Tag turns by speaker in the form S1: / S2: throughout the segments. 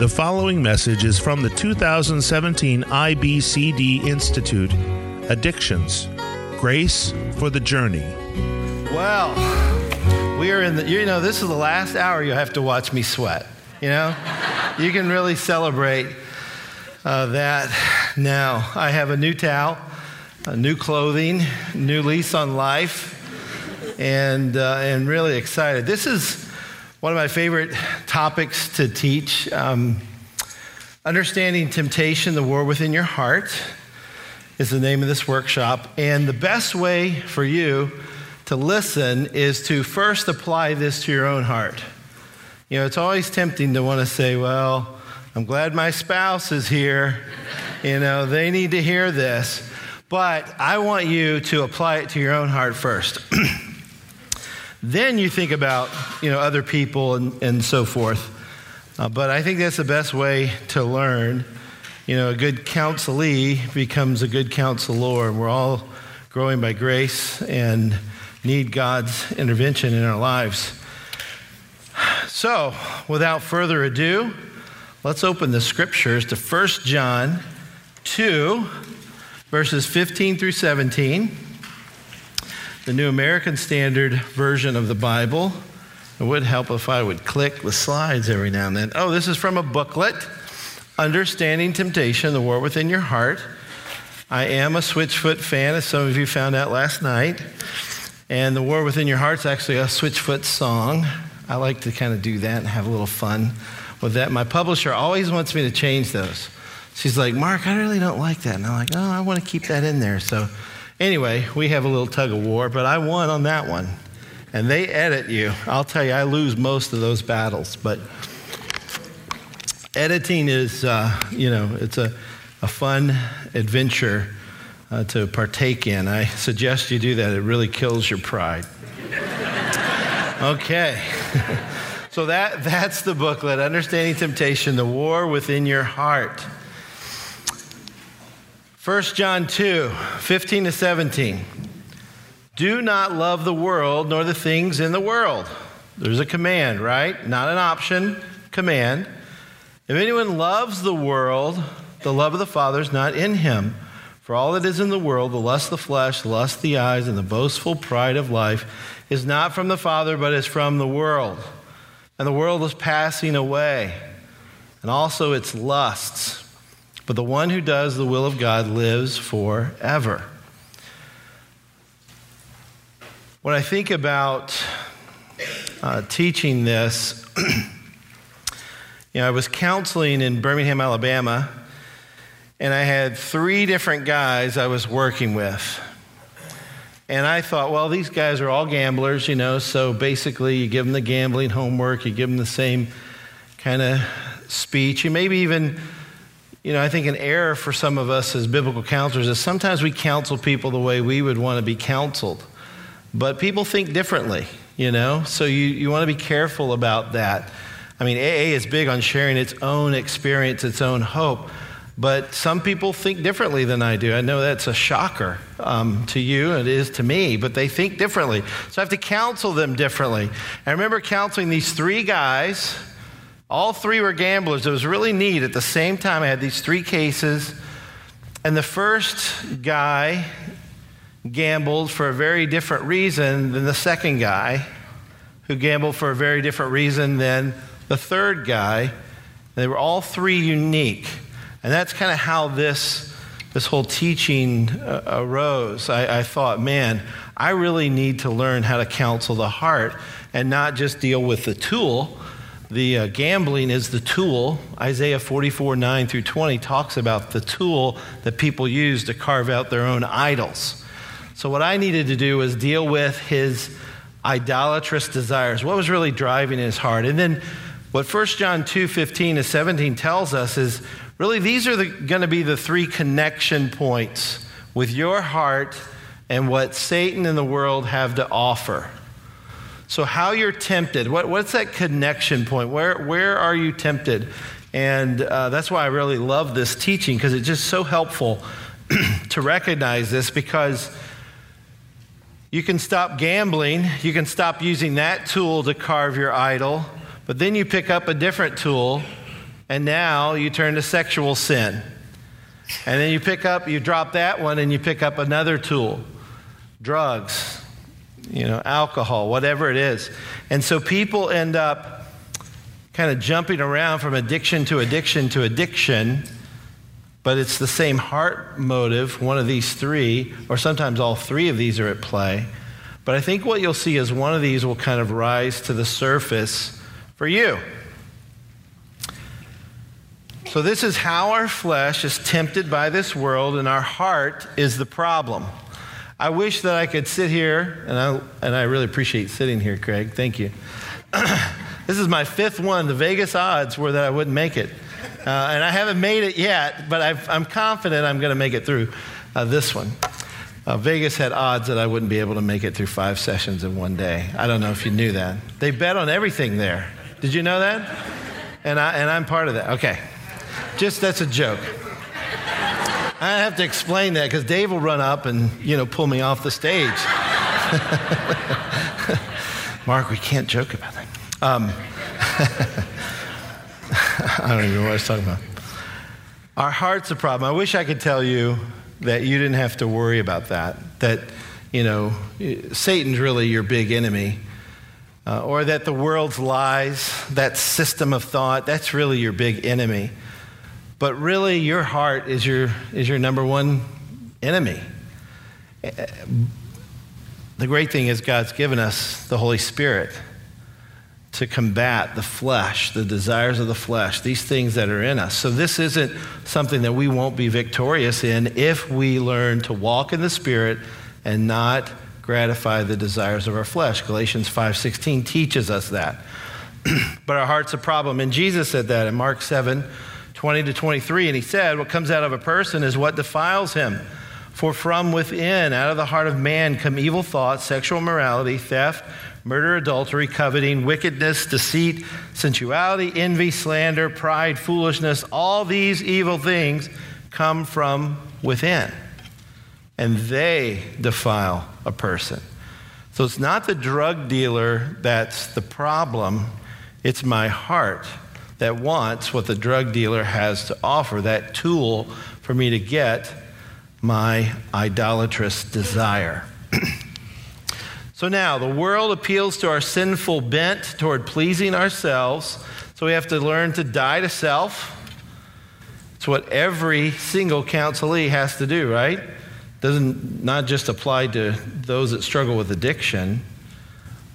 S1: The following message is from the 2017 IBCD Institute Addictions Grace for the Journey.
S2: Well, we are in the, you know, this is the last hour you have to watch me sweat. You know, you can really celebrate uh, that now. I have a new towel, a new clothing, new lease on life, and, uh, and really excited. This is one of my favorite topics to teach. Um, Understanding Temptation, the War Within Your Heart is the name of this workshop. And the best way for you to listen is to first apply this to your own heart. You know, it's always tempting to want to say, well, I'm glad my spouse is here. You know, they need to hear this. But I want you to apply it to your own heart first. then you think about, you know, other people and, and so forth. Uh, but I think that's the best way to learn. You know, a good counselee becomes a good counselor. and We're all growing by grace and need God's intervention in our lives. So, without further ado, let's open the scriptures to 1 John 2, verses 15 through 17, the New American Standard Version of the Bible. It would help if I would click the slides every now and then. Oh, this is from a booklet Understanding Temptation, the War Within Your Heart. I am a Switchfoot fan, as some of you found out last night. And the War Within Your Heart is actually a Switchfoot song. I like to kind of do that and have a little fun with that. My publisher always wants me to change those. She's like, Mark, I really don't like that. And I'm like, oh, I want to keep that in there. So, anyway, we have a little tug of war, but I won on that one and they edit you. I'll tell you, I lose most of those battles, but editing is, uh, you know, it's a, a fun adventure uh, to partake in. I suggest you do that, it really kills your pride. okay. so that, that's the booklet Understanding Temptation, the War Within Your Heart. 1 John 2 15 to 17. Do not love the world nor the things in the world. There's a command, right? Not an option, command. If anyone loves the world, the love of the Father is not in him. For all that is in the world, the lust of the flesh, the lust of the eyes, and the boastful pride of life, is not from the Father, but is from the world. And the world is passing away, and also its lusts. But the one who does the will of God lives forever. When I think about uh, teaching this, you know, I was counseling in Birmingham, Alabama, and I had three different guys I was working with. And I thought, well, these guys are all gamblers, you know, so basically you give them the gambling homework, you give them the same kind of speech. You maybe even, you know, I think an error for some of us as biblical counselors is sometimes we counsel people the way we would want to be counseled. But people think differently, you know? So you, you want to be careful about that. I mean, AA is big on sharing its own experience, its own hope. But some people think differently than I do. I know that's a shocker um, to you, it is to me, but they think differently. So I have to counsel them differently. I remember counseling these three guys. All three were gamblers. It was really neat. At the same time, I had these three cases. And the first guy gambled for a very different reason than the second guy, who gambled for a very different reason than the third guy. They were all three unique. And that's kind of how this, this whole teaching uh, arose. I, I thought, man, I really need to learn how to counsel the heart and not just deal with the tool. The uh, gambling is the tool. Isaiah 44, 9 through 20 talks about the tool that people use to carve out their own idols. So, what I needed to do was deal with his idolatrous desires. What was really driving his heart? And then, what 1 John 2 15 to 17 tells us is really these are going to be the three connection points with your heart and what Satan and the world have to offer. So, how you're tempted, what, what's that connection point? Where, where are you tempted? And uh, that's why I really love this teaching because it's just so helpful to recognize this because you can stop gambling. You can stop using that tool to carve your idol. But then you pick up a different tool and now you turn to sexual sin. And then you pick up, you drop that one, and you pick up another tool drugs, you know, alcohol, whatever it is. And so people end up kind of jumping around from addiction to addiction to addiction, but it's the same heart motive, one of these three, or sometimes all three of these are at play. But I think what you'll see is one of these will kind of rise to the surface for you. So, this is how our flesh is tempted by this world, and our heart is the problem. I wish that I could sit here, and I, and I really appreciate sitting here, Craig. Thank you. this is my fifth one. The Vegas odds were that I wouldn't make it. Uh, and I haven't made it yet, but i am confident I'm going to make it through uh, this one. Uh, Vegas had odds that I wouldn't be able to make it through five sessions in one day. I don't know if you knew that. They bet on everything there. Did you know that? And, I, and I'm part of that. Okay. Just that's a joke. I have to explain that because Dave will run up and, you know, pull me off the stage. Mark, we can't joke about that. Um, I don't even know what I was talking about. Our heart's a problem. I wish I could tell you that you didn't have to worry about that, that, you know, Satan's really your big enemy, uh, or that the world's lies, that system of thought, that's really your big enemy. But really, your heart is your, is your number one enemy. The great thing is, God's given us the Holy Spirit to combat the flesh, the desires of the flesh, these things that are in us. So, this isn't something that we won't be victorious in if we learn to walk in the Spirit and not gratify the desires of our flesh. Galatians 5:16 teaches us that. but our heart's a problem. And Jesus said that in Mark 7 20 to 23. And he said, What comes out of a person is what defiles him. For from within, out of the heart of man, come evil thoughts, sexual morality, theft, murder, adultery, coveting, wickedness, deceit, sensuality, envy, slander, pride, foolishness. All these evil things come from within. And they defile a person. So it's not the drug dealer that's the problem, it's my heart that wants what the drug dealer has to offer, that tool for me to get my idolatrous desire. so now, the world appeals to our sinful bent toward pleasing ourselves, so we have to learn to die to self. It's what every single counselee has to do, right? Doesn't not just apply to those that struggle with addiction,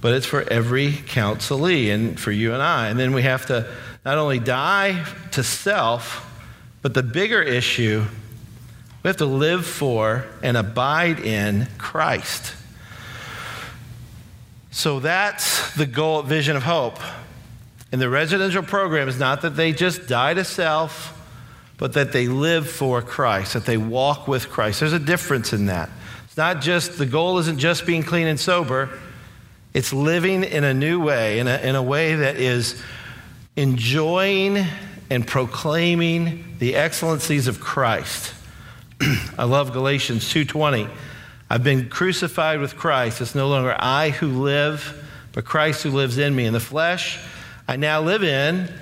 S2: but it's for every counselee and for you and I. And then we have to not only die to self, but the bigger issue, we have to live for and abide in Christ. So that's the goal Vision of Hope. In the residential program is not that they just die to self, but that they live for Christ, that they walk with Christ. There's a difference in that. It's not just, the goal isn't just being clean and sober, it's living in a new way, in a, in a way that is enjoying and proclaiming the excellencies of Christ. I love Galatians 2:20. I've been crucified with Christ. It's no longer I who live, but Christ who lives in me. In the flesh, I now live in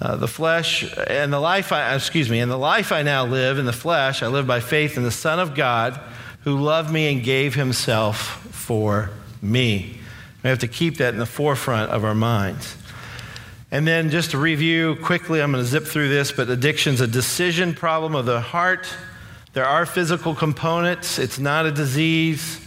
S2: uh, the flesh and the life I, excuse me, in the life I now live in the flesh, I live by faith in the Son of God who loved me and gave himself for me. We have to keep that in the forefront of our minds. And then just to review quickly, I'm going to zip through this, but addiction's a decision problem of the heart. There are physical components, it's not a disease.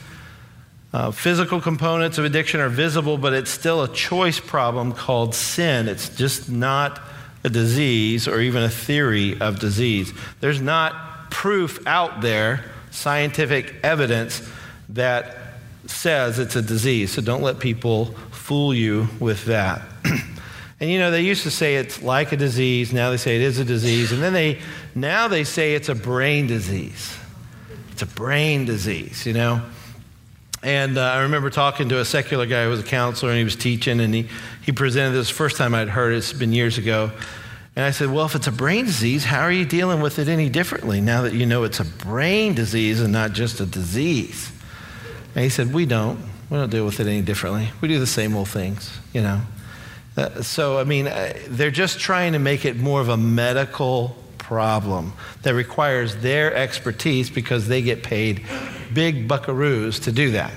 S2: Uh, physical components of addiction are visible, but it's still a choice problem called sin. It's just not a disease or even a theory of disease. There's not proof out there, scientific evidence, that says it's a disease. So don't let people fool you with that. And you know, they used to say it's like a disease. Now they say it is a disease. And then they, now they say it's a brain disease. It's a brain disease, you know? And uh, I remember talking to a secular guy who was a counselor and he was teaching and he, he presented this first time I'd heard it. It's been years ago. And I said, Well, if it's a brain disease, how are you dealing with it any differently now that you know it's a brain disease and not just a disease? And he said, We don't. We don't deal with it any differently. We do the same old things, you know. Uh, so, I mean, uh, they're just trying to make it more of a medical problem that requires their expertise because they get paid big buckaroos to do that.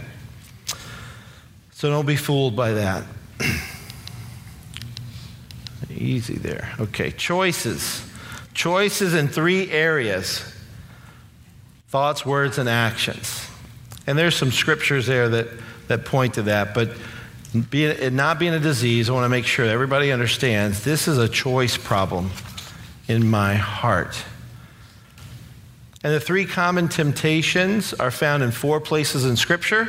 S2: So don't be fooled by that. Easy there. Okay, choices. Choices in three areas thoughts, words, and actions. And there's some scriptures there that, that point to that. But being, it not being a disease, I want to make sure everybody understands this is a choice problem in my heart. And the three common temptations are found in four places in Scripture.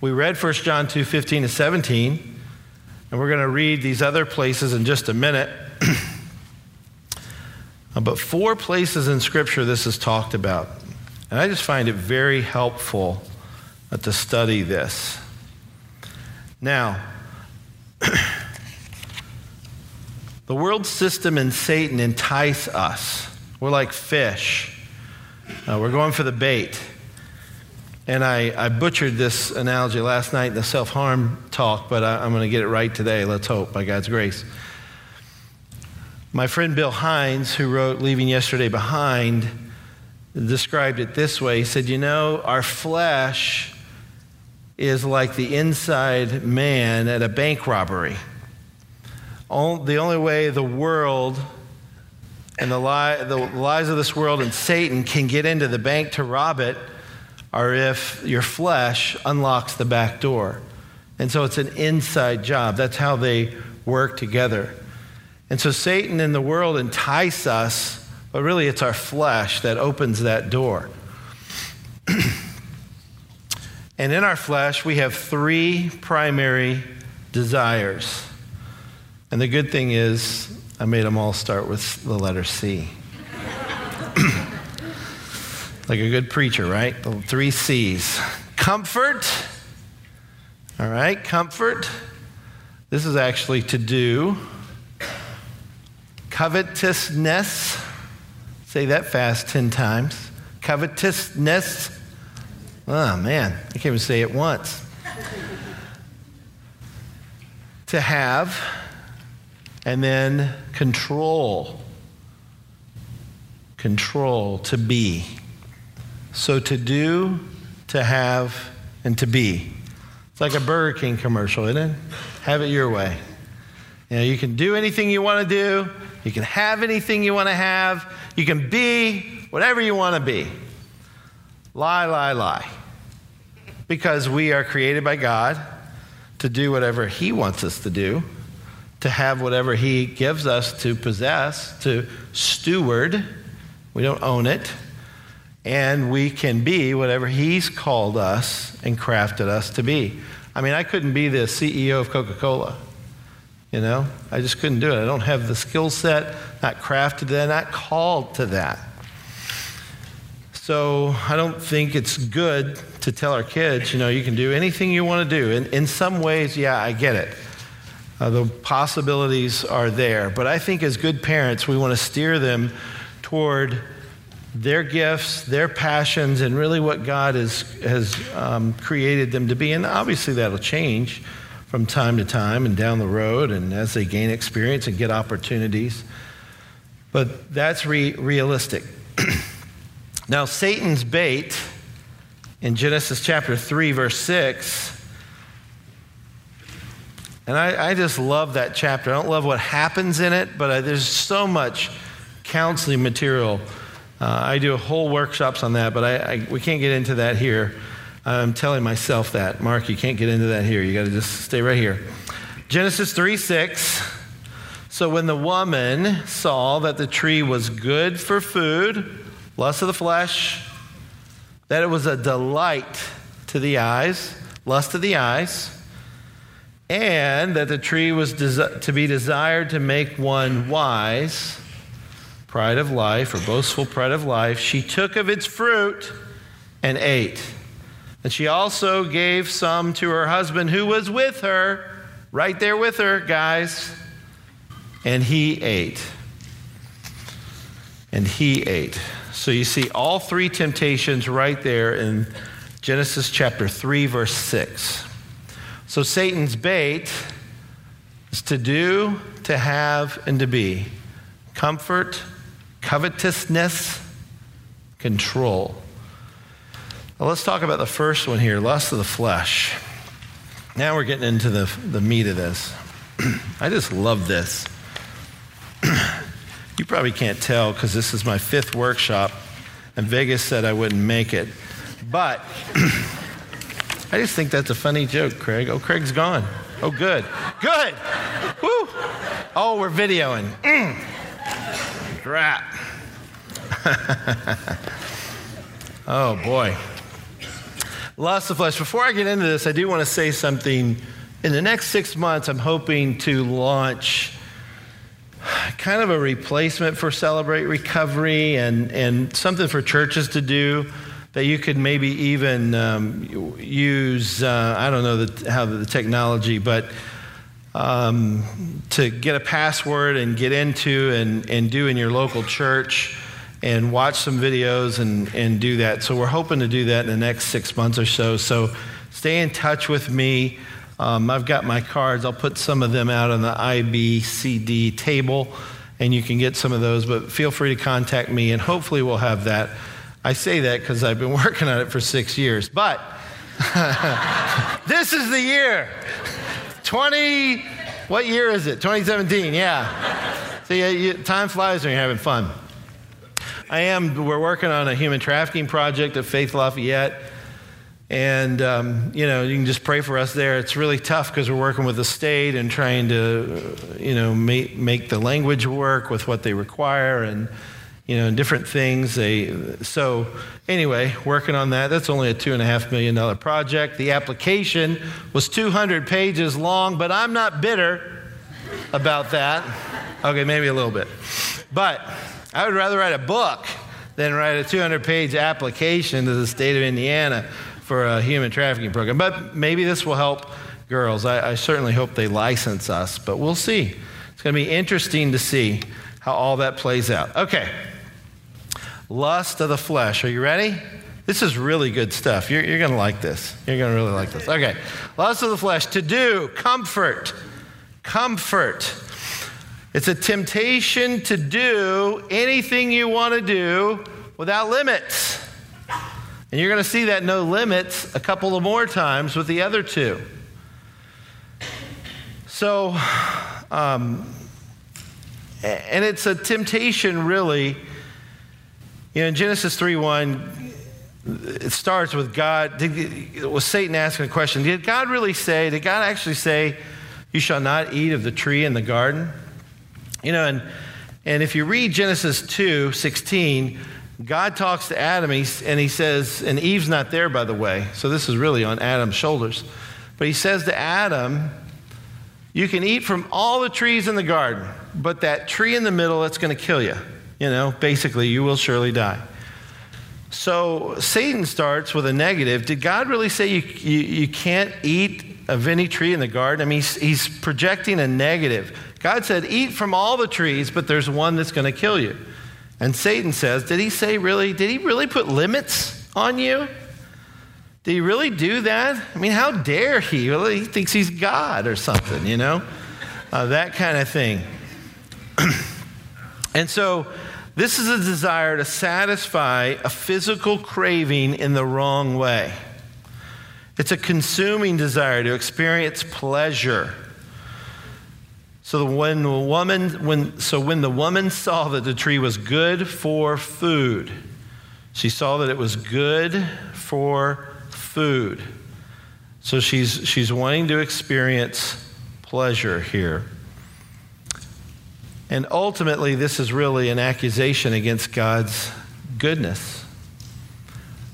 S2: We read 1 John 2 15 to 17, and we're going to read these other places in just a minute. but four places in Scripture this is talked about. And I just find it very helpful uh, to study this. Now, the world system and Satan entice us. We're like fish, uh, we're going for the bait. And I, I butchered this analogy last night in the self harm talk, but I, I'm going to get it right today, let's hope, by God's grace. My friend Bill Hines, who wrote Leaving Yesterday Behind, described it this way. He said, You know, our flesh is like the inside man at a bank robbery. The only way the world and the, lie, the lies of this world and Satan can get into the bank to rob it are if your flesh unlocks the back door. And so it's an inside job. That's how they work together. And so Satan and the world entice us but really, it's our flesh that opens that door. and in our flesh, we have three primary desires. And the good thing is, I made them all start with the letter C. like a good preacher, right? The three C's comfort. All right, comfort. This is actually to do. Covetousness. Say that fast 10 times. Covetousness. Oh, man, I can't even say it once. to have, and then control. Control, to be. So to do, to have, and to be. It's like a Burger King commercial, isn't it? Have it your way. You know, you can do anything you want to do, you can have anything you want to have, you can be whatever you want to be. Lie, lie, lie. Because we are created by God to do whatever He wants us to do, to have whatever He gives us to possess, to steward. We don't own it. And we can be whatever He's called us and crafted us to be. I mean, I couldn't be the CEO of Coca Cola. You know, I just couldn't do it. I don't have the skill set, not crafted to that, not called to that. So I don't think it's good to tell our kids, you know, you can do anything you want to do. And in some ways, yeah, I get it. Uh, the possibilities are there. But I think as good parents, we want to steer them toward their gifts, their passions, and really what God has, has um, created them to be. And obviously, that'll change from time to time and down the road and as they gain experience and get opportunities. But that's re- realistic. Now, Satan's bait in Genesis chapter 3, verse 6. And I, I just love that chapter. I don't love what happens in it, but I, there's so much counseling material. Uh, I do whole workshops on that, but I, we can't get into that here. I'm telling myself that. Mark, you can't get into that here. You got to just stay right here. Genesis 3 6. So when the woman saw that the tree was good for food, lust of the flesh, that it was a delight to the eyes, lust of the eyes, and that the tree was to be desired to make one wise, pride of life or boastful pride of life, she took of its fruit and ate. And she also gave some to her husband who was with her, right there with her, guys. And he ate. And he ate. So you see all three temptations right there in Genesis chapter 3, verse 6. So Satan's bait is to do, to have, and to be. Comfort, covetousness, control. Well, let's talk about the first one here lust of the flesh. Now we're getting into the, the meat of this. I just love this. you probably can't tell because this is my fifth workshop, and Vegas said I wouldn't make it. But I just think that's a funny joke, Craig. Oh, Craig's gone. Oh, good. Good. Woo. Oh, we're videoing. Mm. Crap. oh, boy. Lust of flesh. Before I get into this, I do want to say something. In the next six months, I'm hoping to launch kind of a replacement for Celebrate Recovery and, and something for churches to do that you could maybe even um, use, uh, I don't know the, how the technology, but um, to get a password and get into and, and do in your local church and watch some videos and, and do that. So we're hoping to do that in the next six months or so. So stay in touch with me. Um, I've got my cards. I'll put some of them out on the IBCD table, and you can get some of those. But feel free to contact me, and hopefully we'll have that. I say that because I've been working on it for six years. But this is the year. 20, what year is it? 2017, yeah. You, time flies when you're having fun. I am, we're working on a human trafficking project at Faith Lafayette. And, um, you know, you can just pray for us there. It's really tough because we're working with the state and trying to, you know, make, make the language work with what they require and, you know, different things. They, so, anyway, working on that. That's only a $2.5 million project. The application was 200 pages long, but I'm not bitter about that. Okay, maybe a little bit. But I would rather write a book than write a 200 page application to the state of Indiana for a human trafficking program. But maybe this will help girls. I, I certainly hope they license us, but we'll see. It's going to be interesting to see how all that plays out. Okay. Lust of the flesh. Are you ready? This is really good stuff. You're, you're going to like this. You're going to really like this. Okay. Lust of the flesh. To do, comfort. Comfort. It's a temptation to do anything you want to do without limits. And you're going to see that no limits a couple of more times with the other two. So, um, and it's a temptation, really. You know, in Genesis 3 1, it starts with God. Did, was Satan asking a question? Did God really say, did God actually say, You shall not eat of the tree in the garden? You know, and, and if you read Genesis 2 16, God talks to Adam and he says, and Eve's not there, by the way, so this is really on Adam's shoulders. But he says to Adam, You can eat from all the trees in the garden, but that tree in the middle, that's going to kill you. You know, basically, you will surely die. So Satan starts with a negative. Did God really say you, you, you can't eat of any tree in the garden? I mean, he's, he's projecting a negative. God said, Eat from all the trees, but there's one that's going to kill you. And Satan says, Did he say really? Did he really put limits on you? Did he really do that? I mean, how dare he? Well, he thinks he's God or something, you know? Uh, that kind of thing. and so, this is a desire to satisfy a physical craving in the wrong way. It's a consuming desire to experience pleasure so when the woman, when, so when the woman saw that the tree was good for food, she saw that it was good for food. So she's, she's wanting to experience pleasure here. And ultimately, this is really an accusation against God's goodness.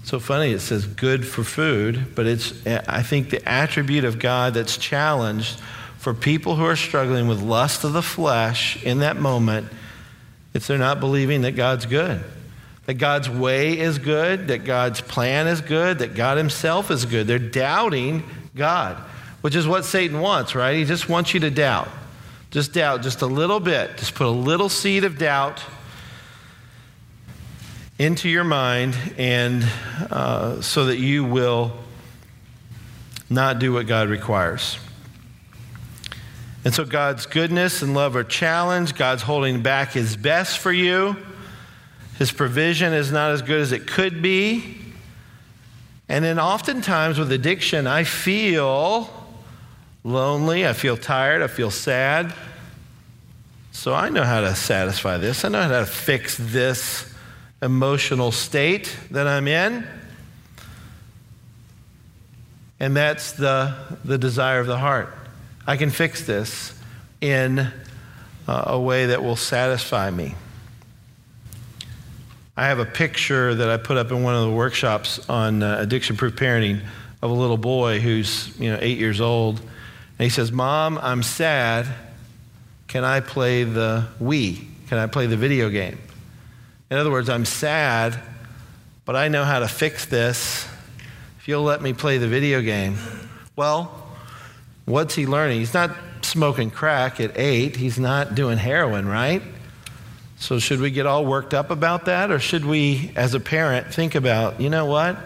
S2: So funny, it says good for food, but it's, I think, the attribute of God that's challenged for people who are struggling with lust of the flesh in that moment, it's they're not believing that God's good. That God's way is good, that God's plan is good, that God Himself is good. They're doubting God, which is what Satan wants, right? He just wants you to doubt. Just doubt, just a little bit. Just put a little seed of doubt into your mind, and uh, so that you will not do what God requires. And so God's goodness and love are challenged. God's holding back his best for you. His provision is not as good as it could be. And then oftentimes with addiction, I feel lonely, I feel tired, I feel sad. So I know how to satisfy this. I know how to fix this emotional state that I'm in. And that's the, the desire of the heart. I can fix this in uh, a way that will satisfy me. I have a picture that I put up in one of the workshops on uh, addiction proof parenting of a little boy who's you know eight years old, and he says, "Mom, I'm sad. Can I play the Wii? Can I play the video game?" In other words, I'm sad, but I know how to fix this. If you'll let me play the video game, well, What's he learning? He's not smoking crack at eight. He's not doing heroin, right? So, should we get all worked up about that? Or should we, as a parent, think about, you know what?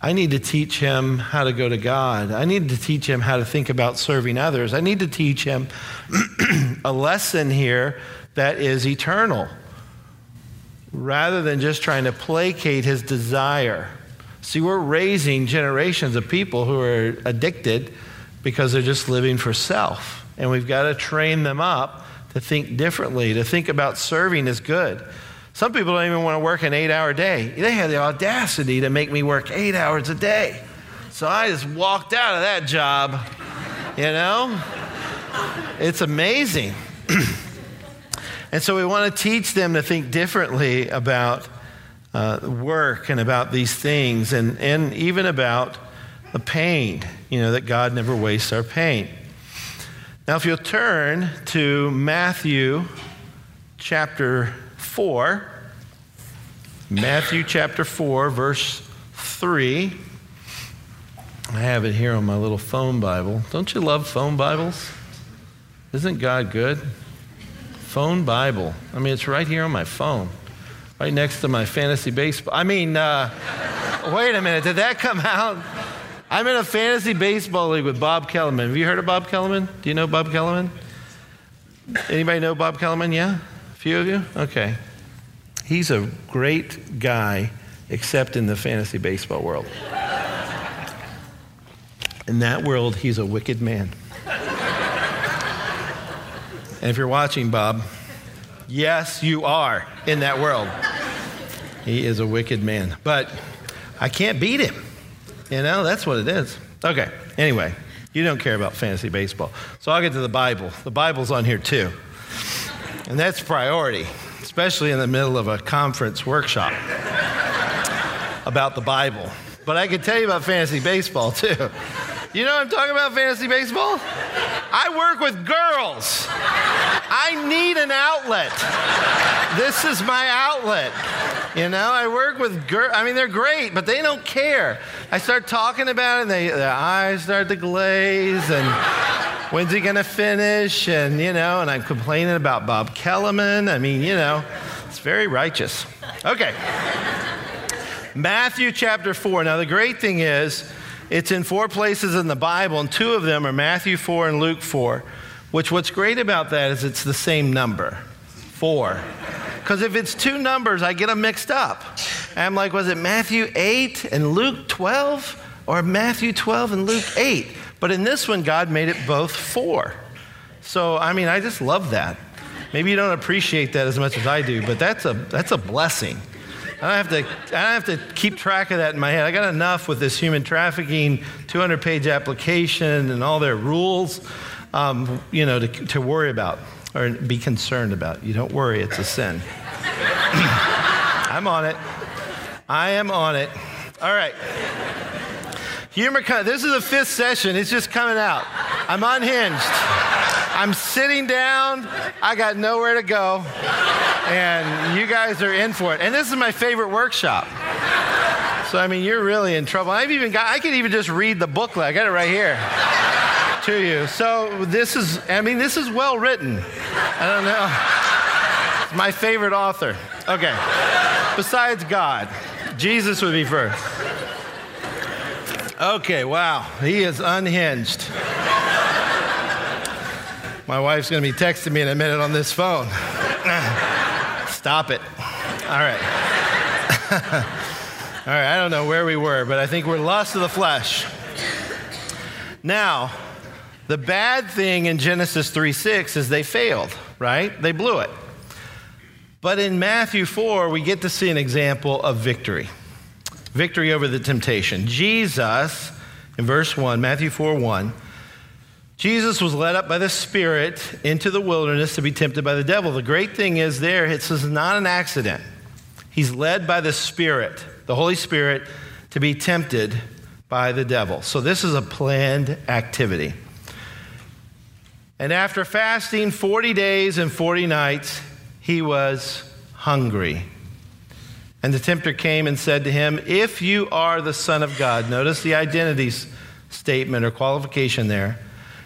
S2: I need to teach him how to go to God. I need to teach him how to think about serving others. I need to teach him a lesson here that is eternal rather than just trying to placate his desire. See, we're raising generations of people who are addicted because they're just living for self. And we've got to train them up to think differently, to think about serving as good. Some people don't even want to work an eight hour day. They had the audacity to make me work eight hours a day. So I just walked out of that job, you know? It's amazing. and so we want to teach them to think differently about uh, work and about these things and, and even about the pain, you know, that God never wastes our pain. Now, if you'll turn to Matthew chapter 4, Matthew chapter 4, verse 3. I have it here on my little phone Bible. Don't you love phone Bibles? Isn't God good? Phone Bible. I mean, it's right here on my phone, right next to my fantasy baseball. I mean, uh, wait a minute, did that come out? I'm in a fantasy baseball league with Bob Kellemen. Have you heard of Bob Kellemen? Do you know Bob Kellemen? Anybody know Bob Kellemen? Yeah? A few of you? Okay. He's a great guy, except in the fantasy baseball world. In that world, he's a wicked man. And if you're watching, Bob, yes, you are in that world. He is a wicked man. But I can't beat him. You know, that's what it is. Okay, anyway, you don't care about fantasy baseball. So I'll get to the Bible. The Bible's on here too. And that's priority, especially in the middle of a conference workshop about the Bible. But I can tell you about fantasy baseball too. You know what I'm talking about fantasy baseball? I work with girls. I need an outlet. This is my outlet. You know, I work with girls. I mean, they're great, but they don't care. I start talking about it, and they, their eyes start to glaze, and when's he going to finish? And, you know, and I'm complaining about Bob Kellemen. I mean, you know, it's very righteous. Okay. Matthew chapter 4. Now, the great thing is, it's in four places in the Bible, and two of them are Matthew 4 and Luke 4, which what's great about that is it's the same number four. Because if it's two numbers, I get them mixed up. And I'm like, was it Matthew 8 and Luke 12? Or Matthew 12 and Luke 8? But in this one, God made it both four. So, I mean, I just love that. Maybe you don't appreciate that as much as I do, but that's a, that's a blessing. I don't, have to, I don't have to keep track of that in my head. I got enough with this human trafficking 200 page application and all their rules, um, you know, to, to worry about or be concerned about. You don't worry, it's a sin. I'm on it. I am on it. All right. Humor, this is the fifth session. It's just coming out. I'm unhinged. I'm sitting down. I got nowhere to go and you guys are in for it. And this is my favorite workshop. So I mean, you're really in trouble. I've even got. I could even just read the booklet. I got it right here to you. So this is. I mean, this is well written. I don't know. It's my favorite author. Okay. Besides God, Jesus would be first. Okay. Wow. He is unhinged. My wife's going to be texting me in a minute on this phone. Stop it. All right. All right, I don't know where we were, but I think we're lust of the flesh. Now, the bad thing in Genesis 3 6 is they failed, right? They blew it. But in Matthew 4, we get to see an example of victory victory over the temptation. Jesus, in verse 1, Matthew 4 1, Jesus was led up by the Spirit into the wilderness to be tempted by the devil. The great thing is there, is not an accident. He's led by the Spirit, the Holy Spirit, to be tempted by the devil. So this is a planned activity. And after fasting 40 days and 40 nights, he was hungry. And the tempter came and said to him, If you are the Son of God, notice the identity statement or qualification there,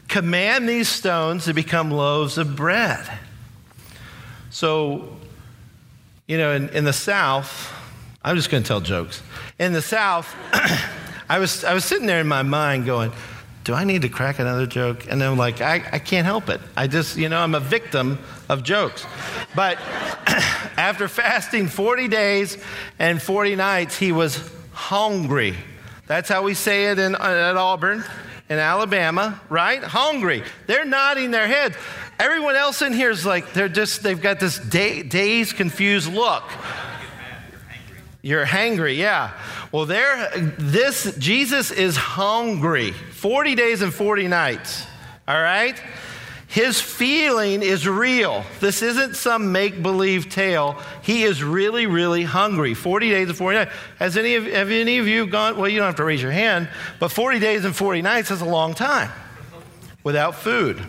S2: command these stones to become loaves of bread. So, you know, in, in the South, I'm just going to tell jokes. In the South, I was, I was sitting there in my mind going, do I need to crack another joke? And I'm like, I, I can't help it. I just, you know, I'm a victim of jokes. But after fasting 40 days and 40 nights, he was hungry. That's how we say it in, uh, at Auburn, in Alabama, right? Hungry. They're nodding their heads. Everyone else in here is like, they're just, they've got this day, dazed, confused look. You're hangry, yeah. Well, there, this, Jesus is hungry 40 days and 40 nights, all right? His feeling is real. This isn't some make believe tale. He is really, really hungry. 40 days and 40 nights. Has any of, have any of you gone? Well, you don't have to raise your hand, but 40 days and 40 nights is a long time without food.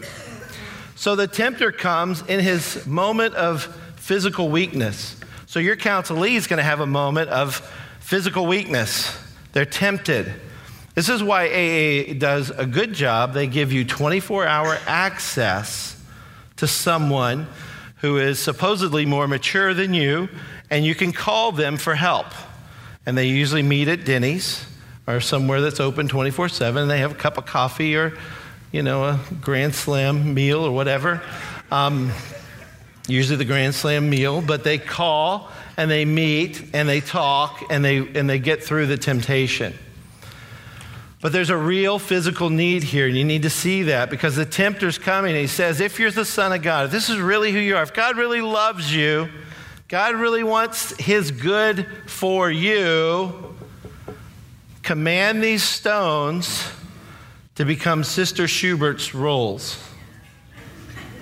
S2: So the tempter comes in his moment of physical weakness. So your counselee is going to have a moment of physical weakness. They're tempted. This is why AA does a good job. They give you 24 hour access to someone who is supposedly more mature than you, and you can call them for help. And they usually meet at Denny's or somewhere that's open 24 7. and They have a cup of coffee or, you know, a Grand Slam meal or whatever. Um, usually the Grand Slam meal, but they call and they meet and they talk and they, and they get through the temptation. But there's a real physical need here, and you need to see that because the tempter's coming. he says, If you're the Son of God, if this is really who you are, if God really loves you, God really wants his good for you, command these stones to become Sister Schubert's rolls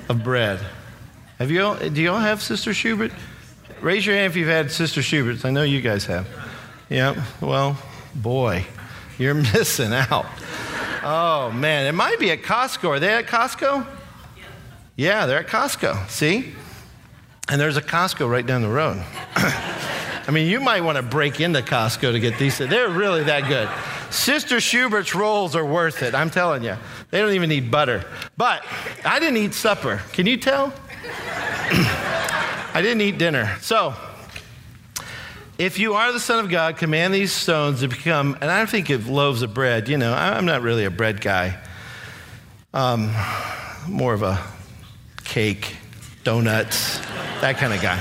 S2: of bread. Have you do you all have Sister Schubert? Raise your hand if you've had Sister Schubert's. I know you guys have. Yeah, well, boy, you're missing out. Oh, man. It might be at Costco. Are they at Costco? Yeah, they're at Costco. See? And there's a Costco right down the road. I mean, you might want to break into Costco to get these. They're really that good. Sister Schubert's rolls are worth it, I'm telling you. They don't even need butter. But I didn't eat supper. Can you tell? I didn't eat dinner. So, if you are the Son of God, command these stones to become, and I don't think of loaves of bread. You know, I'm not really a bread guy, um, more of a cake, donuts, that kind of guy.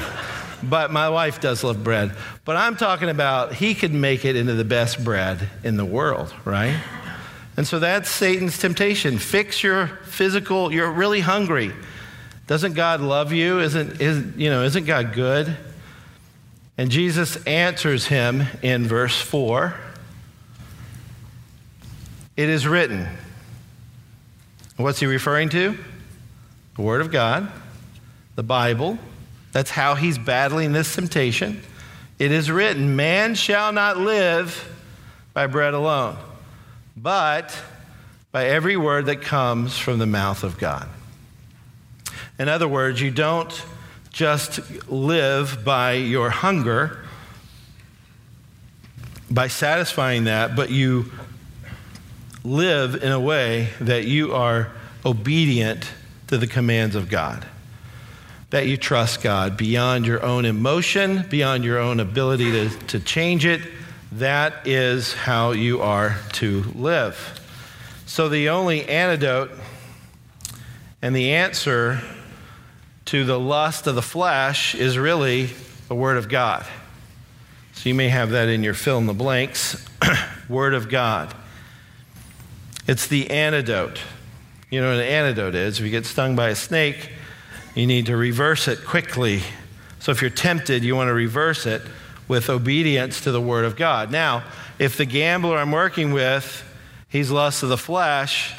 S2: But my wife does love bread. But I'm talking about he could make it into the best bread in the world, right? And so that's Satan's temptation. Fix your physical, you're really hungry. Doesn't God love you? Isn't, is, you know, isn't God good? And Jesus answers him in verse 4 It is written. What's he referring to? The Word of God, the Bible. That's how he's battling this temptation. It is written, Man shall not live by bread alone, but by every word that comes from the mouth of God. In other words, you don't just live by your hunger, by satisfying that, but you live in a way that you are obedient to the commands of God. That you trust God beyond your own emotion, beyond your own ability to, to change it. That is how you are to live. So the only antidote And the answer to the lust of the flesh is really the Word of God. So you may have that in your fill in the blanks Word of God. It's the antidote. You know what an antidote is? If you get stung by a snake, you need to reverse it quickly. So if you're tempted, you want to reverse it with obedience to the Word of God. Now, if the gambler I'm working with, he's lust of the flesh,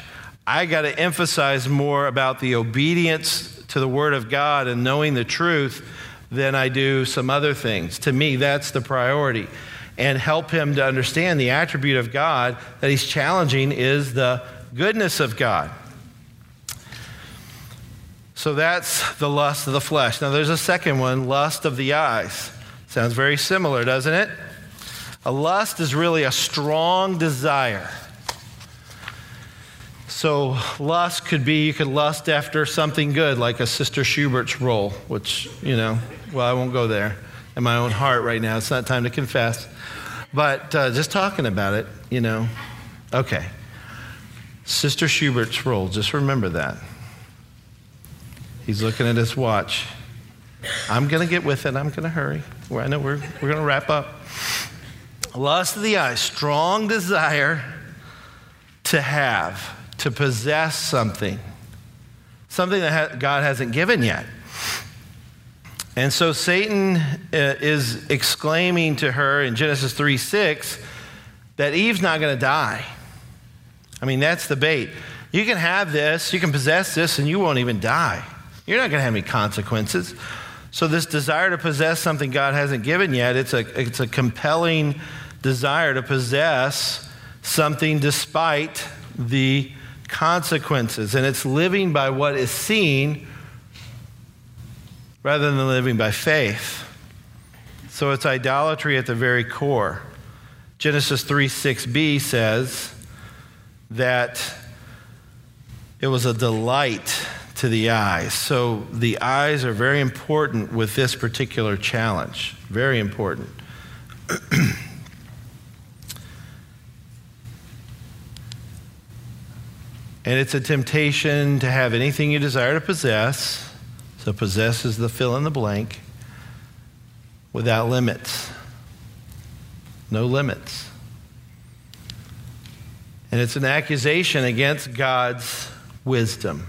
S2: I got to emphasize more about the obedience to the Word of God and knowing the truth than I do some other things. To me, that's the priority. And help him to understand the attribute of God that he's challenging is the goodness of God. So that's the lust of the flesh. Now, there's a second one lust of the eyes. Sounds very similar, doesn't it? A lust is really a strong desire. So, lust could be you could lust after something good, like a Sister Schubert's roll, which, you know, well, I won't go there in my own heart right now. It's not time to confess. But uh, just talking about it, you know, okay. Sister Schubert's roll, just remember that. He's looking at his watch. I'm going to get with it. I'm going to hurry. I know we're, we're going to wrap up. Lust of the eye, strong desire to have, to possess something, something that God hasn't given yet. And so Satan uh, is exclaiming to her in Genesis 3 6 that Eve's not going to die. I mean, that's the bait. You can have this, you can possess this, and you won't even die. You're not going to have any consequences. So, this desire to possess something God hasn't given yet, it's a, it's a compelling desire to possess something despite the consequences. And it's living by what is seen rather than living by faith. So, it's idolatry at the very core. Genesis 3 6b says that it was a delight to the eyes. So the eyes are very important with this particular challenge. Very important. and it's a temptation to have anything you desire to possess. So possess is the fill in the blank without limits. No limits. And it's an accusation against God's wisdom.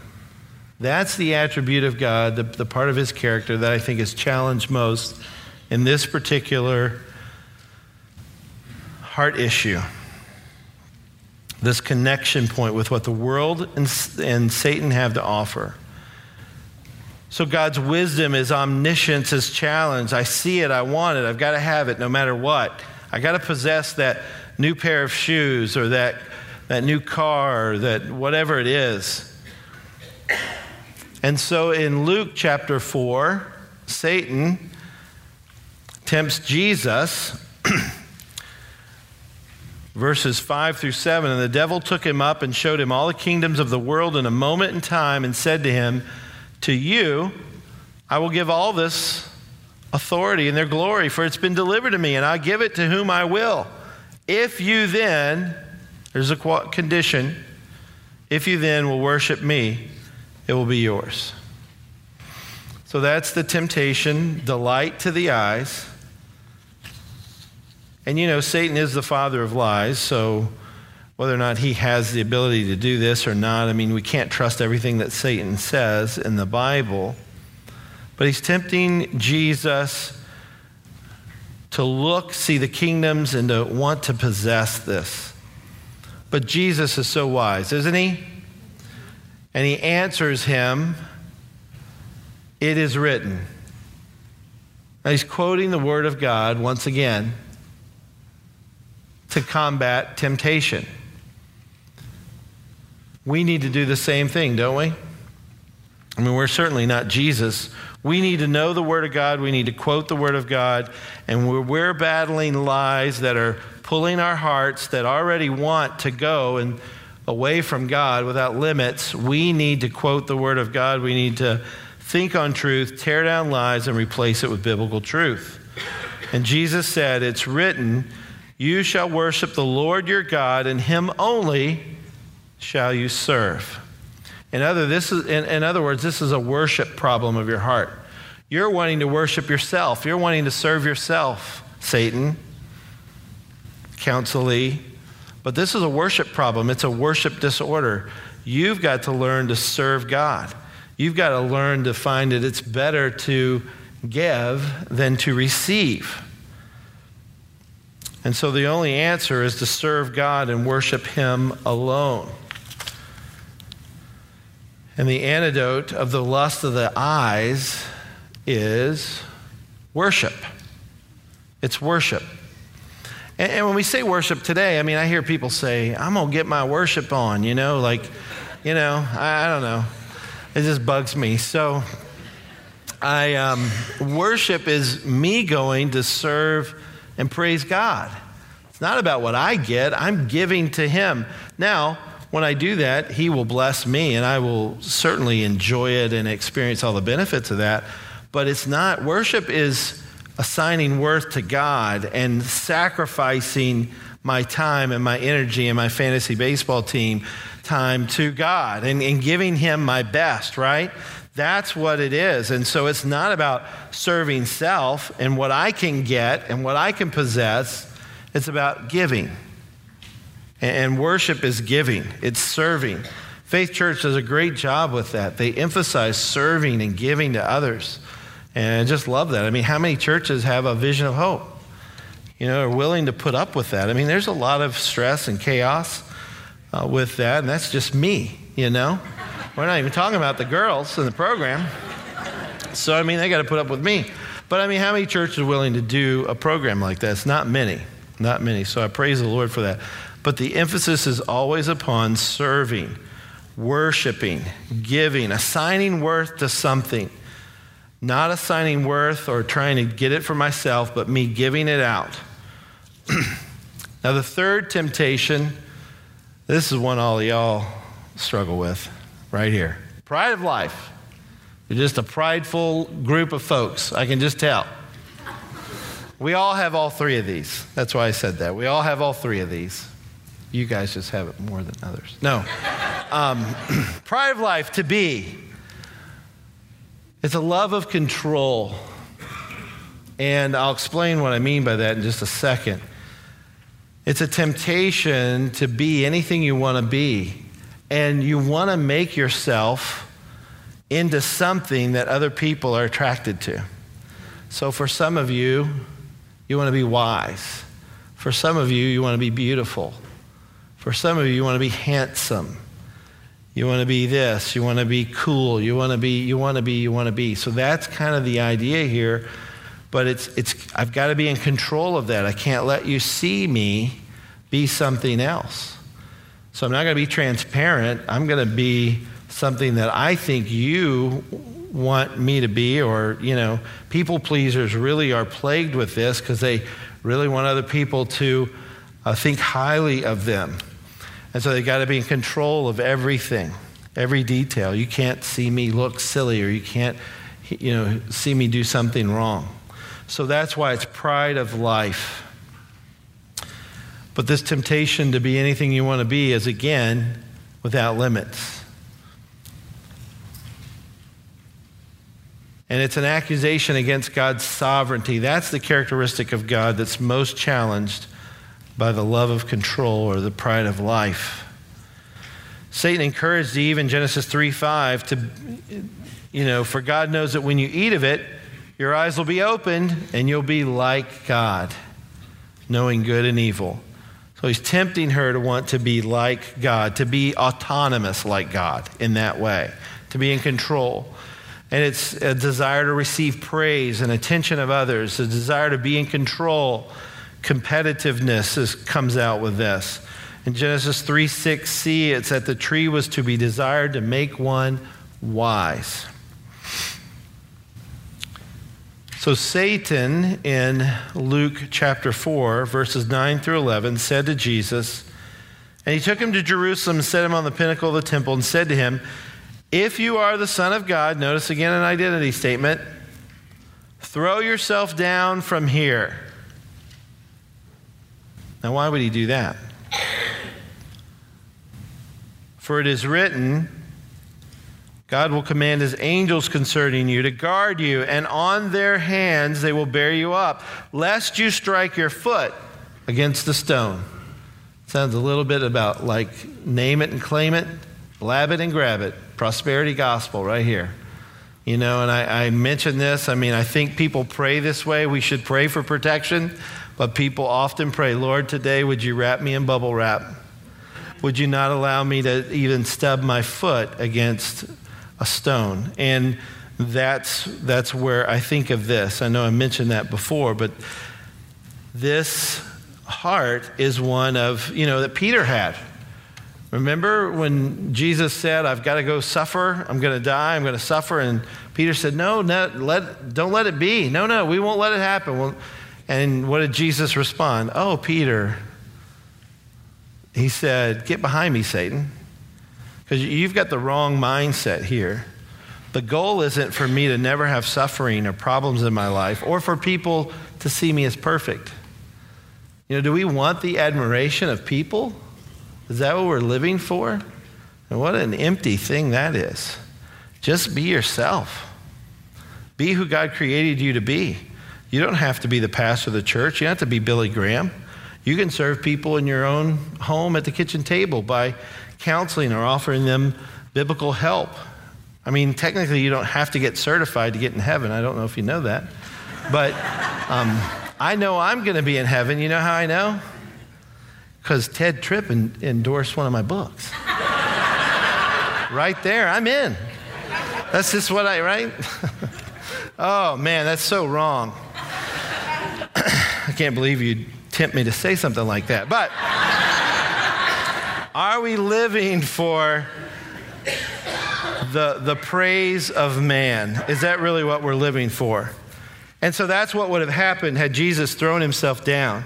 S2: That's the attribute of God, the, the part of his character that I think is challenged most in this particular heart issue. This connection point with what the world and, and Satan have to offer. So God's wisdom, his omniscience is challenged. I see it, I want it, I've got to have it no matter what. I got to possess that new pair of shoes or that, that new car or that whatever it is. And so in Luke chapter 4, Satan tempts Jesus, verses 5 through 7. And the devil took him up and showed him all the kingdoms of the world in a moment in time and said to him, To you I will give all this authority and their glory, for it's been delivered to me, and I give it to whom I will. If you then, there's a condition, if you then will worship me, it will be yours. So that's the temptation, delight to the eyes. And you know, Satan is the father of lies, so whether or not he has the ability to do this or not, I mean, we can't trust everything that Satan says in the Bible. But he's tempting Jesus to look, see the kingdoms, and to want to possess this. But Jesus is so wise, isn't he? And he answers him, It is written. Now he's quoting the word of God once again to combat temptation. We need to do the same thing, don't we? I mean, we're certainly not Jesus. We need to know the Word of God. We need to quote the Word of God. And we're, we're battling lies that are pulling our hearts that already want to go and away from God without limits, we need to quote the Word of God. We need to think on truth, tear down lies, and replace it with biblical truth. And Jesus said, It's written, You shall worship the Lord your God, and him only shall you serve. In other, this is, in, in other words, this is a worship problem of your heart. You're wanting to worship yourself. You're wanting to serve yourself, Satan, counselee. But this is a worship problem. It's a worship disorder. You've got to learn to serve God. You've got to learn to find that it's better to give than to receive. And so the only answer is to serve God and worship Him alone. And the antidote of the lust of the eyes is worship. It's worship. And, and when we say worship today, I mean, I hear people say, I'm going to get my worship on, you know, like, you know, I, I don't know. It just bugs me. So, I um, worship is me going to serve and praise God. It's not about what I get, I'm giving to Him. Now, when I do that, He will bless me, and I will certainly enjoy it and experience all the benefits of that. But it's not, worship is assigning worth to God and sacrificing my time and my energy and my fantasy baseball team time to God and, and giving Him my best, right? That's what it is. And so it's not about serving self and what I can get and what I can possess. It's about giving. And worship is giving, it's serving. Faith Church does a great job with that. They emphasize serving and giving to others. And I just love that. I mean, how many churches have a vision of hope? You know, are willing to put up with that. I mean, there's a lot of stress and chaos uh, with that, and that's just me, you know? We're not even talking about the girls in the program. So, I mean, they got to put up with me. But I mean, how many churches are willing to do a program like that? It's not many. Not many. So I praise the Lord for that. But the emphasis is always upon serving, worshiping, giving, assigning worth to something. Not assigning worth or trying to get it for myself, but me giving it out. now, the third temptation, this is one all y'all struggle with right here. Pride of life. You're just a prideful group of folks. I can just tell. We all have all three of these. That's why I said that. We all have all three of these. You guys just have it more than others. No. Um, pride of life to be. It's a love of control. And I'll explain what I mean by that in just a second. It's a temptation to be anything you want to be and you want to make yourself into something that other people are attracted to. So, for some of you, you want to be wise. For some of you, you want to be beautiful. For some of you, you want to be handsome. You want to be this. You want to be cool. You want to be, you want to be, you want to be. So that's kind of the idea here. But it's, it's, I've got to be in control of that. I can't let you see me be something else. So I'm not going to be transparent. I'm going to be something that I think you want me to be, or, you know, people pleasers really are plagued with this because they really want other people to uh, think highly of them. And so they've got to be in control of everything, every detail. You can't see me look silly, or you can't, you know, see me do something wrong. So that's why it's pride of life. But this temptation to be anything you want to be is again without limits. And it's an accusation against God's sovereignty. That's the characteristic of God that's most challenged by the love of control or the pride of life. Satan encouraged Eve in Genesis 3 5 to, you know, for God knows that when you eat of it, your eyes will be opened and you'll be like God, knowing good and evil. So he's tempting her to want to be like God, to be autonomous like God in that way, to be in control. And it's a desire to receive praise and attention of others, a desire to be in control. Competitiveness is, comes out with this. In Genesis 3 6c, it's that the tree was to be desired to make one wise. So Satan in Luke chapter 4, verses 9 through 11, said to Jesus, and he took him to Jerusalem and set him on the pinnacle of the temple and said to him, If you are the Son of God, notice again an identity statement, throw yourself down from here. Now, why would he do that? For it is written, God will command his angels concerning you to guard you, and on their hands they will bear you up, lest you strike your foot against a stone. Sounds a little bit about like name it and claim it, blab it and grab it. Prosperity gospel right here. You know, and I, I mentioned this. I mean, I think people pray this way. We should pray for protection, but people often pray, Lord, today would you wrap me in bubble wrap? Would you not allow me to even stub my foot against a stone. And that's, that's where I think of this. I know I mentioned that before, but this heart is one of, you know, that Peter had. Remember when Jesus said, I've got to go suffer, I'm going to die, I'm going to suffer? And Peter said, No, no let, don't let it be. No, no, we won't let it happen. Well, and what did Jesus respond? Oh, Peter. He said, Get behind me, Satan. Because you've got the wrong mindset here. The goal isn't for me to never have suffering or problems in my life or for people to see me as perfect. You know, do we want the admiration of people? Is that what we're living for? And what an empty thing that is. Just be yourself. Be who God created you to be. You don't have to be the pastor of the church. You don't have to be Billy Graham. You can serve people in your own home at the kitchen table by counseling or offering them biblical help. I mean, technically, you don't have to get certified to get in heaven. I don't know if you know that. But um, I know I'm going to be in heaven. You know how I know? Because Tedd Tripp endorsed one of my books. right there, I'm in. That's just what I, right? oh, man, that's so wrong. I can't believe you'd tempt me to say something like that. But. Are we living for the, the praise of man? Is that really what we're living for? And so that's what would have happened had Jesus thrown himself down.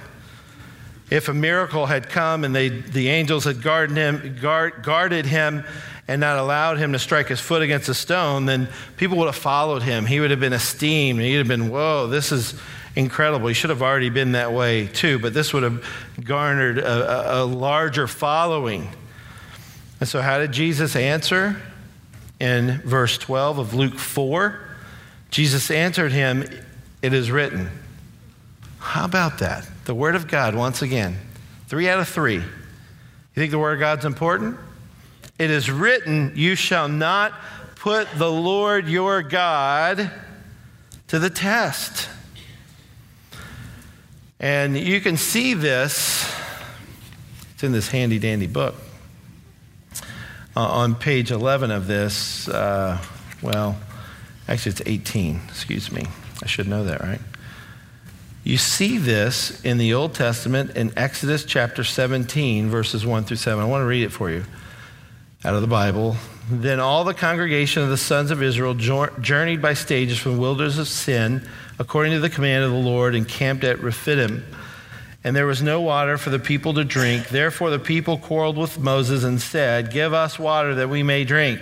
S2: If a miracle had come and they, the angels had guarded him, guard, guarded him and not allowed him to strike his foot against a stone, then people would have followed him. He would have been esteemed. He'd have been, whoa, this is incredible. He should have already been that way too, but this would have garnered a, a, larger following. And so, how did Jesus answer? In verse 12 of Luke 4, Jesus answered him, It is written. How about that? The Word of God, once again. Three out of three. You think the Word of God's important? It is written, You shall not put the Lord your God to the test. And you can see this, it's in this handy dandy book. Uh, on page 11 of this, uh, well, actually it's 18, excuse me. I should know that, right? You see this in the Old Testament in Exodus chapter 17, verses 1 through 7. I want to read it for you out of the Bible. Then all the congregation of the sons of Israel journeyed by stages from the wilderness of Sin according to the command of the Lord, and camped at Rephidim. And there was no water for the people to drink. Therefore, the people quarreled with Moses and said, Give us water that we may drink.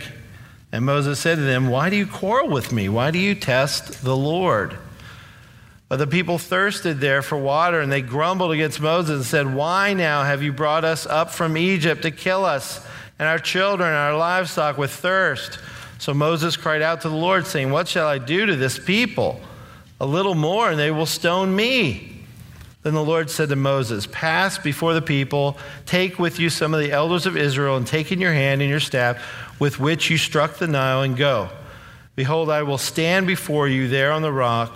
S2: And Moses said to them, Why do you quarrel with me? Why do you test the Lord? But the people thirsted there for water, and they grumbled against Moses and said, Why now have you brought us up from Egypt to kill us and our children and our livestock with thirst? So Moses cried out to the Lord, saying, What shall I do to this people? A little more, and they will stone me. Then the Lord said to Moses, Pass before the people, take with you some of the elders of Israel, and take in your hand and your staff with which you struck the Nile, and go. Behold, I will stand before you there on the rock,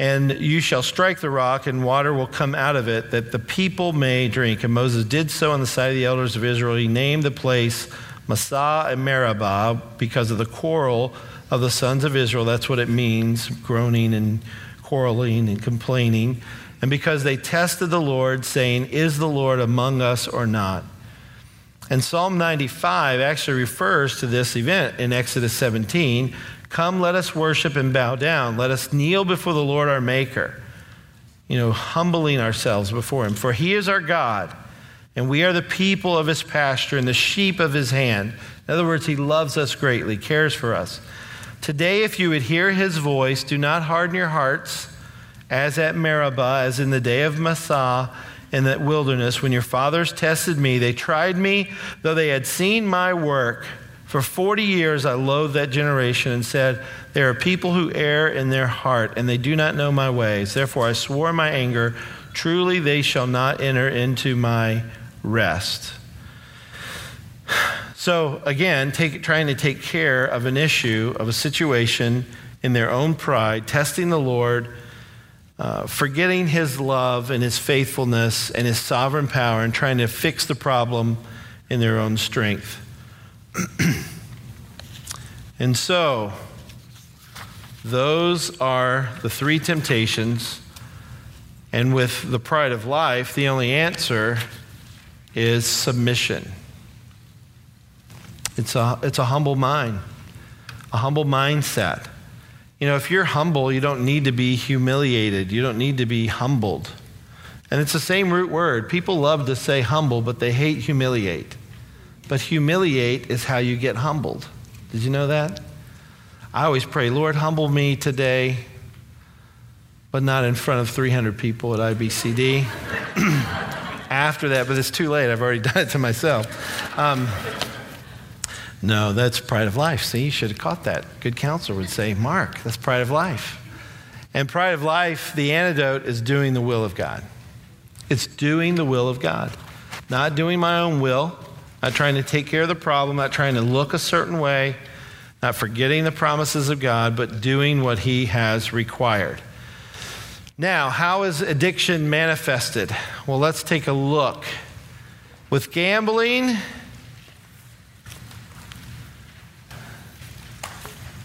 S2: and you shall strike the rock, and water will come out of it, that the people may drink. And Moses did so on the side of the elders of Israel. He named the place Massah and Meribah because of the quarrel of the sons of Israel. That's what it means groaning and quarreling and complaining. And because they tested the Lord, saying, Is the Lord among us or not? And Psalm 95 actually refers to this event in Exodus 17. Come, let us worship and bow down. Let us kneel before the Lord our Maker. You know, humbling ourselves before Him. For He is our God, and we are the people of His pasture and the sheep of His hand. In other words, He loves us greatly, cares for us. Today, if you would hear his voice, do not harden your hearts as at Meribah, as in the day of Massah in the wilderness, when your fathers tested me. They tried me, though they had seen my work. For 40 years I loathed that generation and said, There are people who err in their heart, and they do not know my ways. Therefore I swore in my anger, Truly they shall not enter into my rest. So, again, take, trying to take care of an issue, of a situation in their own pride, testing the Lord, uh, forgetting his love and his faithfulness and his sovereign power, and trying to fix the problem in their own strength. and so, those are the three temptations. And with the pride of life, the only answer is submission. It's a, it's a humble mind, a humble mindset. You know, if you're humble, you don't need to be humiliated, you don't need to be humbled. And it's the same root word. People love to say humble, but they hate humiliate. But humiliate is how you get humbled. Did you know that? I always pray, Lord, humble me today, but not in front of 300 people at IBCD. After that, but it's too late. I've already done it to myself. Um, no, that's pride of life. See, you should have caught that. Good counselor would say, Mark, that's pride of life. And pride of life, the antidote is doing the will of God. It's doing the will of God, not doing my own will, not trying to take care of the problem, not trying to look a certain way, not forgetting the promises of God, but doing what He has required. Now, how is addiction manifested? Well, let's take a look. With gambling,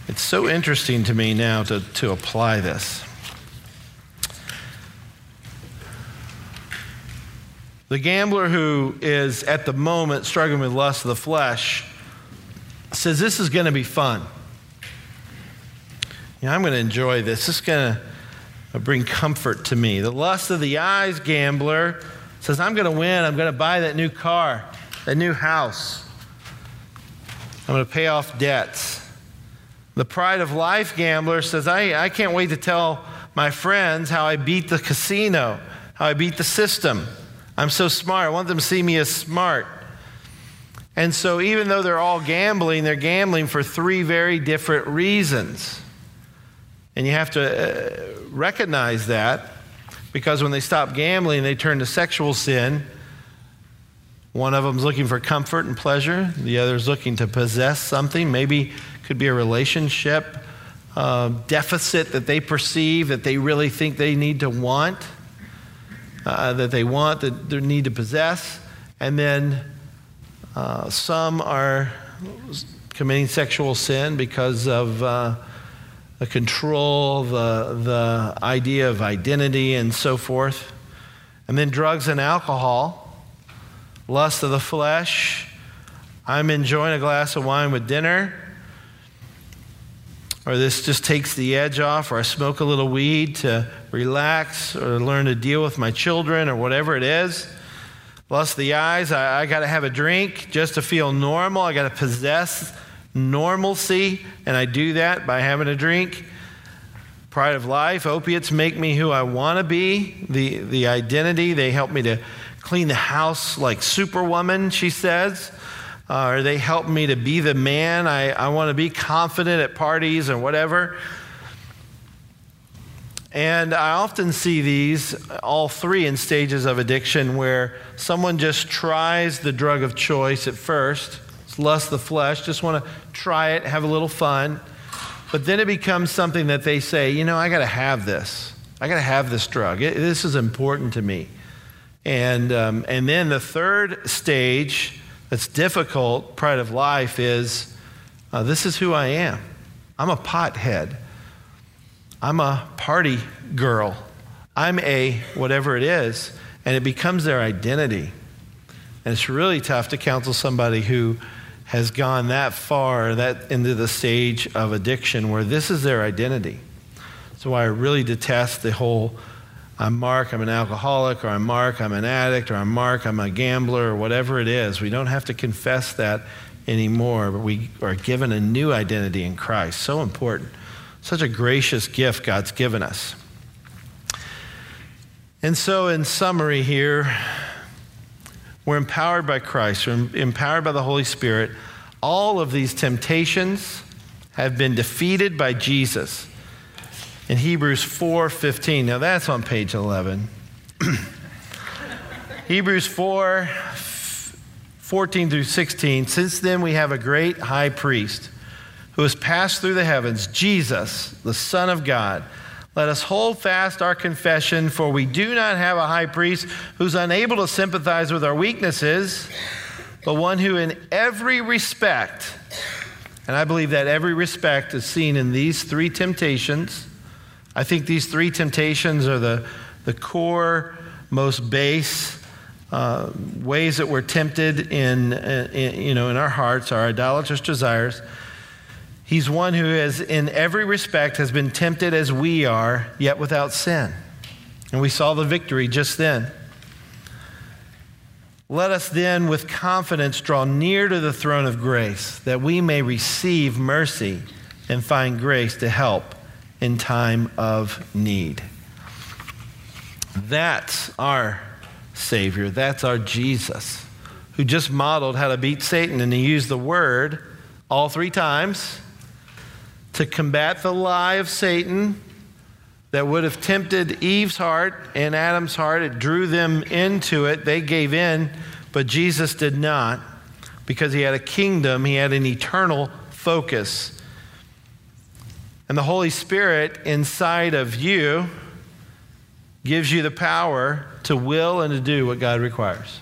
S2: it's so interesting to me now to, to apply this. The gambler who is at the moment struggling with lust of the flesh says, This is going to be fun. You know, I'm going to enjoy this. This is going to uh, bring comfort to me. The lust of the eyes gambler says, I'm going to win. I'm going to buy that new car, that new house. I'm going to pay off debts. The pride of life gambler says, I, I can't wait to tell my friends how I beat the casino, how I beat the system. I'm so smart. I want them to see me as smart. And so, even though they're all gambling, they're gambling for three very different reasons. And you have to uh, recognize that because when they stop gambling, they turn to sexual sin. One of them's looking for comfort and pleasure, the other's looking to possess something. Maybe could be a relationship uh, deficit that they perceive that they really think they need to want uh, that they want, that they need to possess. And then uh, some are committing sexual sin because of uh, the control, the, the idea of identity, and so forth. And then drugs and alcohol, lust of the flesh. I'm enjoying a glass of wine with dinner or this just takes the edge off, or I smoke a little weed to relax, or learn to deal with my children, or whatever it is. Lust the eyes, I, I got to have a drink just to feel normal. I got to possess normalcy, and I do that by having a drink. Pride of life, opiates make me who I want to be. The, the identity, they help me to clean the house like Superwoman, she says uh, or they help me to be the man I, I want to be confident at parties and whatever. And I often see these, all three, in stages of addiction where someone just tries the drug of choice at first. It's lust the flesh, just want to try it, have a little fun. But then it becomes something that they say, you know, I got to have this. I got to have this drug. It, this is important to me. And, um, and then the third stage that's difficult, pride of life, is uh, this is who I am. I'm a pothead. I'm a party girl. I'm a whatever it is. And it becomes their identity. And it's really tough to counsel somebody who has gone that far, that into the stage of addiction where this is their identity. So I really detest the whole I'm Mark, I'm an alcoholic, or I'm Mark, I'm an addict, or I'm Mark, I'm a gambler, or whatever it is. We don't have to confess that anymore, but we are given a new identity in Christ. So important. Such a gracious gift God's given us. And so, in summary, here, we're empowered by Christ, we're empowered by the Holy Spirit. all of these temptations have been defeated by Jesus. In Hebrews 4:15. Now that's on page 11. Hebrews 4 14 through 16. Since then we have a great high priest who has passed through the heavens, Jesus, the Son of God. Let us hold fast our confession, for we do not have a high priest who's unable to sympathize with our weaknesses, but one who, in every respect, and I believe that every respect is seen in these three temptations. I think these three temptations are the, the core, most base uh, ways that we're tempted in, in, you know, in our hearts, our idolatrous desires. He's one who has, in every respect, has been tempted as we are, yet without sin. And we saw the victory just then. Let us then, with confidence, draw near to the throne of grace, that we may receive mercy and find grace to help in time of need. That's our Savior. That's our Jesus, who just modeled how to beat Satan. And he used the word all three times to combat the lie of Satan that would have tempted Eve's heart and Adam's heart. It drew them into it. They gave in, but Jesus did not because he had a kingdom, he had an eternal focus. And the Holy Spirit inside of you gives you the power to will and to do what God requires.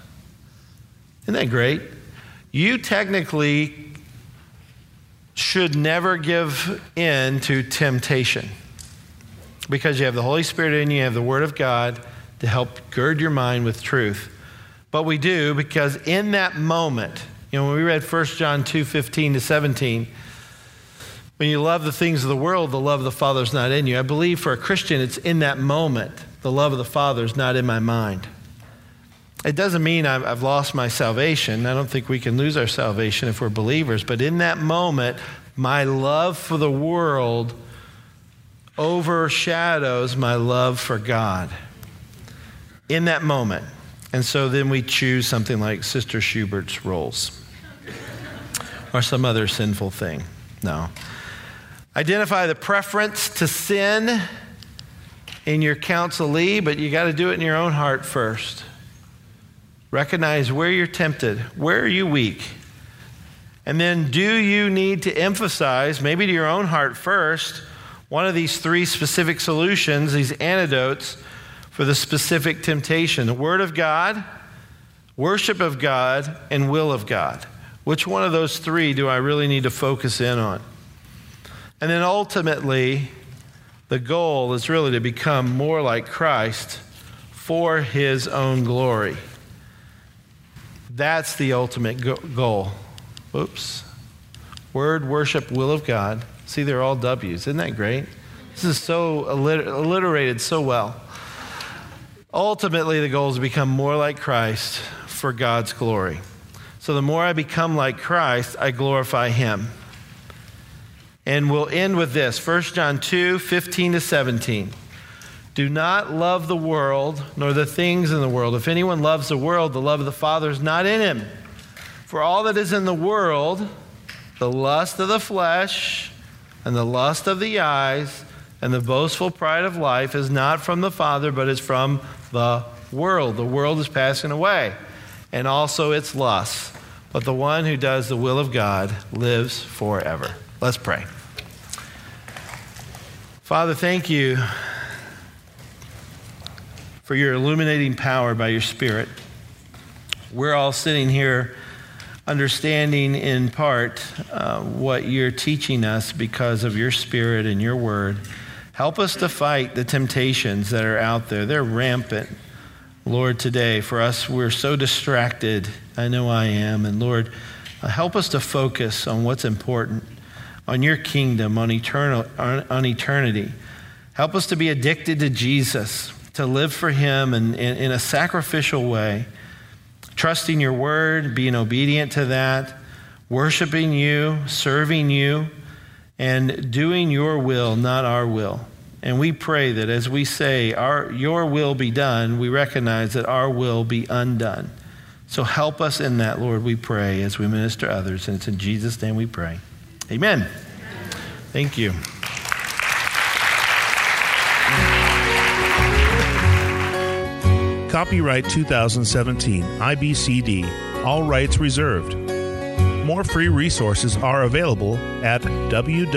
S2: Isn't that great? You technically should never give in to temptation because you have the Holy Spirit in you, you have the Word of God to help gird your mind with truth. But we do because in that moment, you know, when we read 1 John 2 15 to 17, when you love the things of the world, the love of the Father is not in you. I believe for a Christian, it's in that moment, the love of the Father is not in my mind. It doesn't mean I've, lost my salvation. I don't think we can lose our salvation if we're believers. But in that moment, my love for the world overshadows my love for God. In that moment. And so then we choose something like Sister Schubert's rolls or some other sinful thing. No. Identify the preference to sin in your counselee, but you got to do it in your own heart first. Recognize where you're tempted. Where are you weak? And then, do you need to emphasize, maybe to your own heart first, one of these three specific solutions, these antidotes for the specific temptation the Word of God, worship of God, and will of God? Which one of those three do I really need to focus in on? And then ultimately, the goal is really to become more like Christ for his own glory. That's the ultimate go- goal. Oops. Word, worship, will of God. See, they're all W's. Isn't that great? This is so alliter- alliterated so well. Ultimately, the goal is to become more like Christ for God's glory. So the more I become like Christ, I glorify Him. And we'll end with this 1 John 2 15 to 17. Do not love the world, nor the things in the world. If anyone loves the world, the love of the Father is not in him. For all that is in the world, the lust of the flesh, and the lust of the eyes, and the boastful pride of life is not from the Father, but is from the world. The world is passing away, and also its lusts. But the one who does the will of God lives forever. Let's pray. Father, thank you for your illuminating power by your Spirit. We're all sitting here understanding in part uh, what you're teaching us because of your Spirit and your Word. Help us to fight the temptations that are out there. They're rampant. Lord, today, for us, we're so distracted. I know I am. And Lord, help us to focus on what's important, on your kingdom, on, eternal, on, on eternity. Help us to be addicted to Jesus to live for Him in, in, in, a sacrificial way, trusting your word, being obedient to that, worshiping you, serving you, and doing your will, not our will. And we pray that as we say, our, Your will be done, we recognize that our will be undone. So help us in that, Lord, we pray as we minister others. And it's in Jesus' name we pray. Amen. Thank you.
S1: Copyright 2017, IBCD, all rights reserved. More free resources are available at www.ibcd.org.